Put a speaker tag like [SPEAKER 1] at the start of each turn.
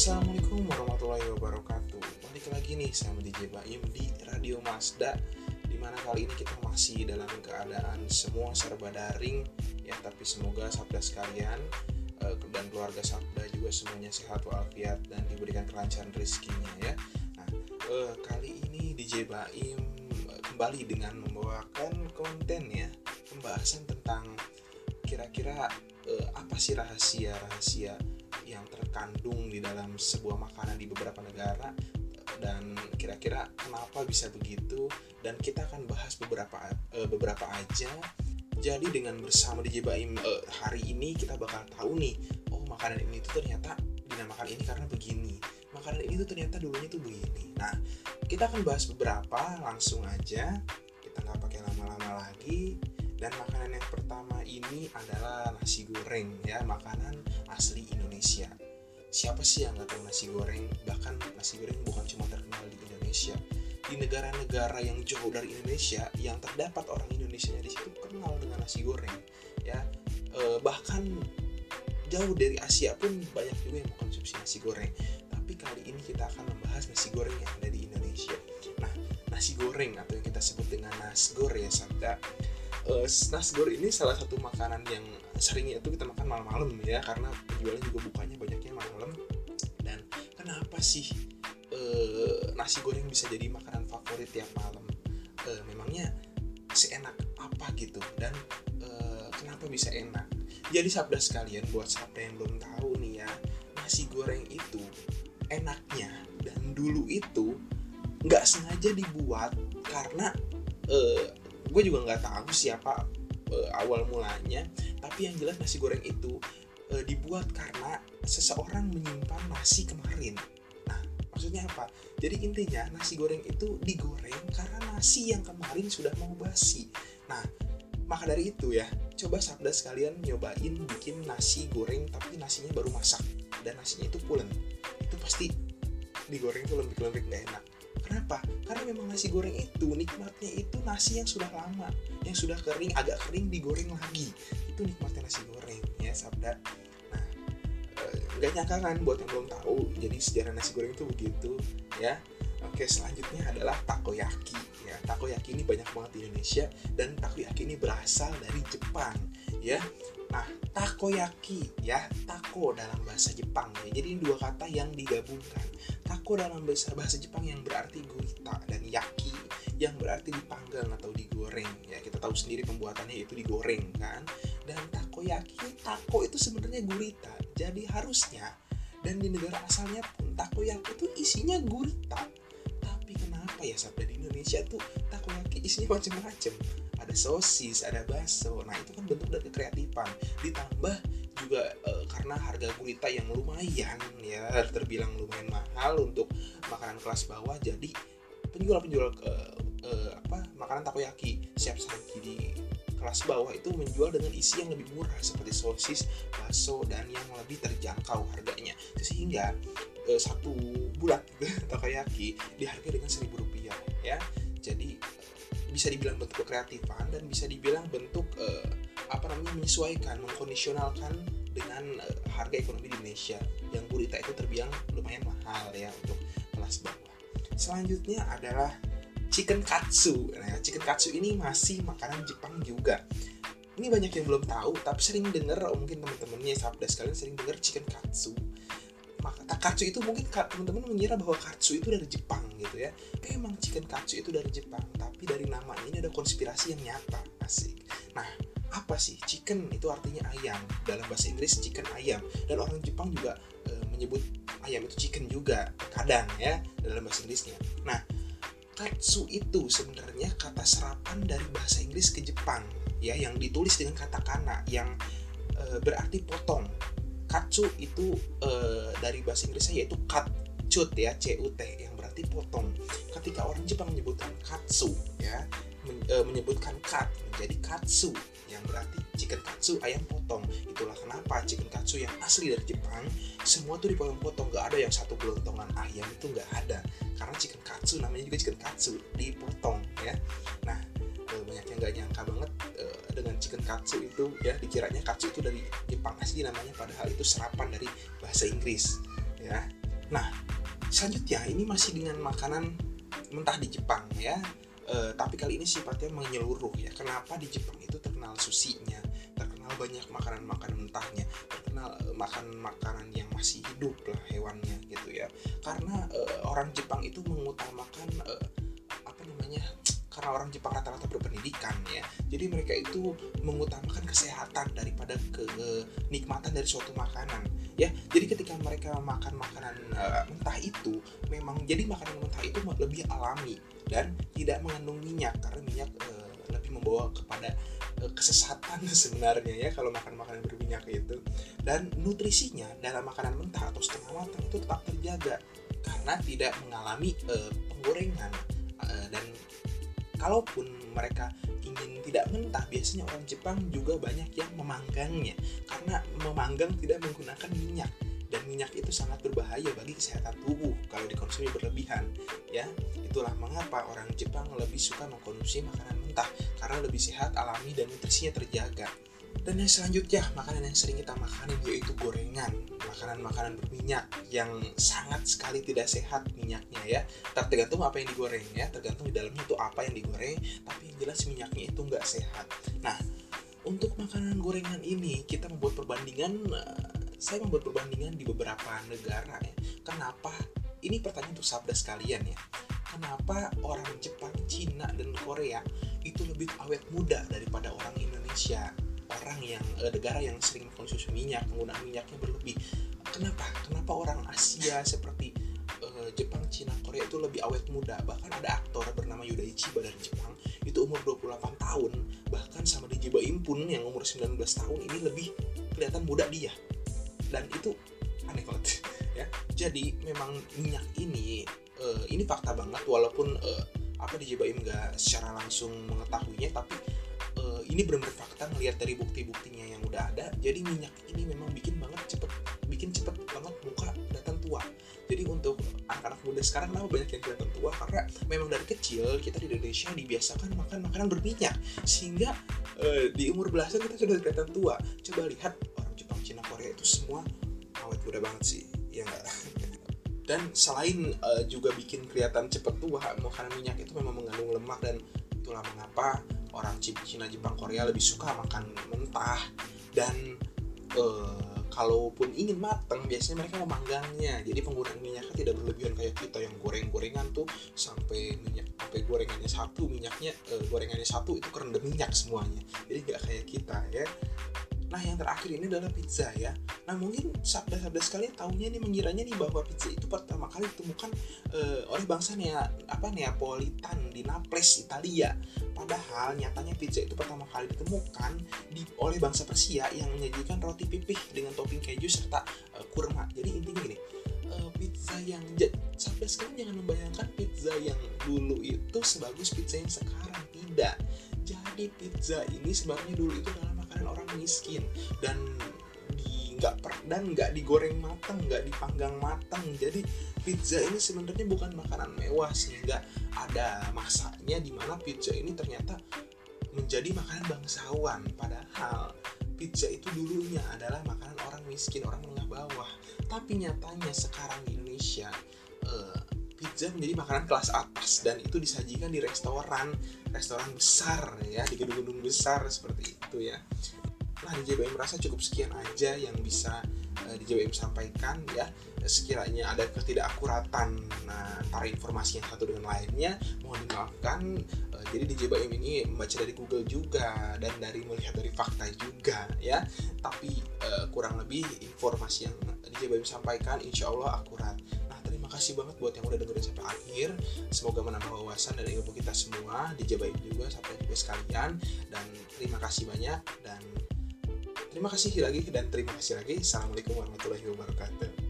[SPEAKER 1] Assalamualaikum warahmatullahi wabarakatuh. Balik lagi nih sama DJ Baim di Radio Mazda Di mana kali ini kita masih dalam keadaan semua serba daring Ya tapi semoga sabda sekalian eh, Dan keluarga sabda juga semuanya sehat walafiat Dan diberikan kelancaran rezekinya ya. Nah eh, kali ini DJ Baim eh, kembali dengan membawakan konten ya Pembahasan tentang kira-kira apa sih rahasia-rahasia yang terkandung di dalam sebuah makanan di beberapa negara dan kira-kira kenapa bisa begitu? Dan kita akan bahas beberapa uh, beberapa aja. Jadi dengan bersama DJ Baim uh, hari ini kita bakal tahu nih oh makanan ini tuh ternyata dinamakan ini karena begini. Makanan ini tuh ternyata dulunya tuh begini. Nah kita akan bahas beberapa langsung aja. Kita nggak pakai lama-lama lagi. Dan makanan yang pertama ini adalah nasi goreng ya makanan asli Indonesia siapa sih yang nggak tahu nasi goreng? Bahkan nasi goreng bukan cuma terkenal di Indonesia. Di negara-negara yang jauh dari Indonesia yang terdapat orang Indonesia di situ kenal dengan nasi goreng ya. E, bahkan jauh dari Asia pun banyak juga yang mengkonsumsi nasi goreng. Tapi kali ini kita akan membahas nasi goreng yang ada di Indonesia. Nah nasi goreng atau yang kita sebut dengan nasgor ya sabda. Uh, nasgor ini salah satu makanan yang seringnya itu kita makan malam-malam ya karena penjualnya juga bukanya banyaknya malam. Dan kenapa sih uh, nasi goreng bisa jadi makanan favorit tiap malam? Uh, memangnya seenak apa gitu? Dan uh, kenapa bisa enak? Jadi sabda sekalian buat sabda yang belum tahu nih ya nasi goreng itu enaknya dan dulu itu nggak sengaja dibuat karena uh, gue juga nggak tahu siapa awal mulanya tapi yang jelas nasi goreng itu uh, dibuat karena seseorang menyimpan nasi kemarin. Nah maksudnya apa? Jadi intinya nasi goreng itu digoreng karena nasi yang kemarin sudah mau basi. Nah maka dari itu ya coba sabda sekalian nyobain bikin nasi goreng tapi nasinya baru masak. Dan nasinya itu pulen. Itu pasti digoreng tuh lembek-lembek gak enak Kenapa? Karena memang nasi goreng itu nikmatnya itu nasi yang sudah lama, yang sudah kering, agak kering digoreng lagi. Itu nikmatnya nasi goreng ya sabda. Nah, nggak nyangka kan buat yang belum tahu. Jadi sejarah nasi goreng itu begitu ya. Oke, selanjutnya adalah takoyaki. Ya, takoyaki ini banyak banget di Indonesia dan takoyaki ini berasal dari Jepang ya. Nah, takoyaki ya, tako dalam bahasa Jepang ya. Jadi ini dua kata yang digabungkan. Tako dalam bahasa bahasa Jepang yang berarti gurita dan yaki yang berarti dipanggang atau digoreng. Ya, kita tahu sendiri pembuatannya itu digoreng kan. Dan takoyaki, tako itu sebenarnya gurita. Jadi harusnya dan di negara asalnya pun takoyaki itu isinya gurita. Kenapa ya sabda di Indonesia tuh takoyaki isinya macam-macam ada sosis, ada bakso. Nah, itu kan bentuk dari kreatifan. Ditambah juga e, karena harga gurita yang lumayan ya, terbilang lumayan mahal untuk makanan kelas bawah. Jadi penjual-penjual e, e, apa makanan takoyaki siap saji di kelas bawah itu menjual dengan isi yang lebih murah seperti sosis, bakso dan yang lebih terjangkau harganya. Sehingga e, satu bulat takoyaki dihargai dengan seribu rupiah ya. Jadi bisa dibilang bentuk kreatifan dan bisa dibilang bentuk uh, apa namanya menyesuaikan, mengkondisionalkan dengan uh, harga ekonomi di Indonesia yang gurita itu terbilang lumayan mahal ya untuk kelas bawah. Selanjutnya adalah chicken katsu. Nah, chicken katsu ini masih makanan Jepang juga. Ini banyak yang belum tahu, tapi sering dengar, mungkin teman-temannya sabda sekalian sering dengar chicken katsu maka katsu itu mungkin teman-teman mengira bahwa katsu itu dari Jepang gitu ya. Memang chicken katsu itu dari Jepang tapi dari namanya ini ada konspirasi yang nyata. Asik. Nah apa sih chicken itu artinya ayam? Dalam bahasa Inggris chicken ayam. Dan orang Jepang juga e, menyebut ayam itu chicken juga kadang ya dalam bahasa Inggrisnya. Nah katsu itu sebenarnya kata serapan dari bahasa Inggris ke Jepang ya yang ditulis dengan kata kana yang e, berarti potong katsu itu uh, dari bahasa Inggrisnya yaitu cut ya c u t yang berarti potong. Ketika orang Jepang menyebutkan katsu ya men, uh, menyebutkan kat menjadi katsu yang berarti chicken katsu ayam potong. Itulah kenapa chicken katsu yang asli dari Jepang semua tuh dipotong-potong. Gak ada yang satu gelontongan ayam itu nggak ada. Karena chicken katsu namanya juga chicken katsu dipotong ya. Nah banyak yang gak nyangka banget uh, dengan chicken katsu itu ya dikiranya katsu itu dari Jepang. Asli namanya padahal itu serapan dari bahasa Inggris ya. Nah selanjutnya ini masih dengan makanan mentah di Jepang ya. E, tapi kali ini sifatnya menyeluruh ya. Kenapa di Jepang itu terkenal susinya terkenal banyak makanan-makanan mentahnya. Terkenal e, makan-makanan yang masih hidup lah hewannya gitu ya. Karena e, orang Jepang itu mengutamakan e, apa namanya karena orang Jepang rata-rata berpendidikan ya. Jadi mereka itu mengutamakan kesehatan daripada kenikmatan dari suatu makanan ya. Jadi ketika mereka makan makanan uh, mentah itu memang jadi makanan mentah itu lebih alami dan tidak mengandung minyak karena minyak uh, lebih membawa kepada uh, kesesatan sebenarnya ya kalau makan makanan berminyak itu. Dan nutrisinya dalam makanan mentah atau setengah matang itu tetap terjaga karena tidak mengalami uh, penggorengan uh, dan kalaupun mereka ingin tidak mentah biasanya orang Jepang juga banyak yang memanggangnya. Karena memanggang tidak menggunakan minyak. Dan minyak itu sangat berbahaya bagi kesehatan tubuh kalau dikonsumsi berlebihan ya. Itulah mengapa orang Jepang lebih suka mengkonsumsi makanan mentah karena lebih sehat alami dan nutrisinya terjaga dan yang selanjutnya, makanan yang sering kita makan yaitu gorengan, makanan-makanan berminyak yang sangat sekali tidak sehat minyaknya ya. Tergantung apa yang digoreng ya, tergantung di dalamnya itu apa yang digoreng, tapi yang jelas minyaknya itu nggak sehat. Nah, untuk makanan gorengan ini kita membuat perbandingan, eh, saya membuat perbandingan di beberapa negara ya. Kenapa? Ini pertanyaan untuk sabda sekalian ya. Kenapa orang Jepang, Cina, dan Korea itu lebih awet muda daripada orang Indonesia? Orang yang uh, negara yang sering mengkonsumsi minyak menggunakan minyaknya berlebih. Kenapa? Kenapa orang Asia seperti uh, Jepang Cina Korea itu lebih awet muda? Bahkan ada aktor bernama Yuda Ichiba dari Jepang itu umur 28 tahun. Bahkan sama di Jiba Impun yang umur 19 tahun ini lebih kelihatan muda dia. Dan itu aneh banget ya. Jadi memang minyak ini uh, ini fakta banget walaupun uh, apa di Jiba Im nggak secara langsung mengetahuinya tapi ini benar-benar fakta ngelihat dari bukti-buktinya yang udah ada jadi minyak ini memang bikin banget cepet bikin cepet banget muka kelihatan tua. Jadi untuk anak-anak muda sekarang kenapa banyak yang kelihatan tua? Karena memang dari kecil kita di Indonesia dibiasakan makan makanan berminyak sehingga uh, di umur belasan kita sudah kelihatan tua. Coba lihat orang Jepang Cina Korea itu semua awet muda banget sih ya enggak dan selain uh, juga bikin kelihatan cepet tua makanan minyak itu memang mengandung lemak dan itulah mengapa orang Cina Jepang Korea lebih suka makan mentah dan uh, kalaupun ingin matang biasanya mereka memanggangnya jadi penggunaan minyaknya tidak berlebihan. Kayak kita yang goreng-gorengan tuh sampai minyak sampai gorengannya satu minyaknya uh, gorengannya satu itu kerendam minyak semuanya. Jadi nggak kayak kita ya Nah yang terakhir ini adalah pizza ya. Nah mungkin sabda-sabda sekalian tahunya nih mengiranya nih bahwa pizza itu pertama kali ditemukan uh, oleh bangsa Nea, apa Neapolitan di Naples Italia. Padahal nyatanya pizza itu pertama kali ditemukan di, oleh bangsa Persia yang menyajikan roti pipih dengan topping keju serta uh, kurma. Jadi intinya gini, uh, pizza yang sampai sekarang jangan membayangkan pizza yang dulu itu sebagus pizza yang sekarang tidak. Jadi pizza ini sebenarnya dulu itu orang miskin. Dan nggak dan nggak digoreng matang nggak dipanggang matang jadi pizza ini sebenarnya bukan makanan mewah sehingga ada masanya di mana pizza ini ternyata menjadi makanan bangsawan. Padahal pizza itu dulunya adalah makanan orang miskin orang menengah bawah. Tapi nyatanya sekarang di Indonesia uh, pizza menjadi makanan kelas atas dan itu disajikan di restoran. Restoran besar ya di gedung-gedung besar seperti itu ya. Nah di JBM merasa cukup sekian aja yang bisa uh, di JBM sampaikan ya. Sekiranya ada ketidakakuratan nah, antara informasi yang satu dengan lainnya mohon dimaafkan uh, jadi di JBM ini membaca dari Google juga dan dari melihat dari fakta juga ya. Tapi uh, kurang lebih informasi yang di JBM sampaikan insya Allah akurat kasih banget buat yang udah dengerin sampai akhir semoga menambah wawasan dan ilmu kita semua di JBM juga sampai juga sekalian dan terima kasih banyak dan Terima kasih lagi dan terima kasih lagi. Assalamualaikum warahmatullahi wabarakatuh.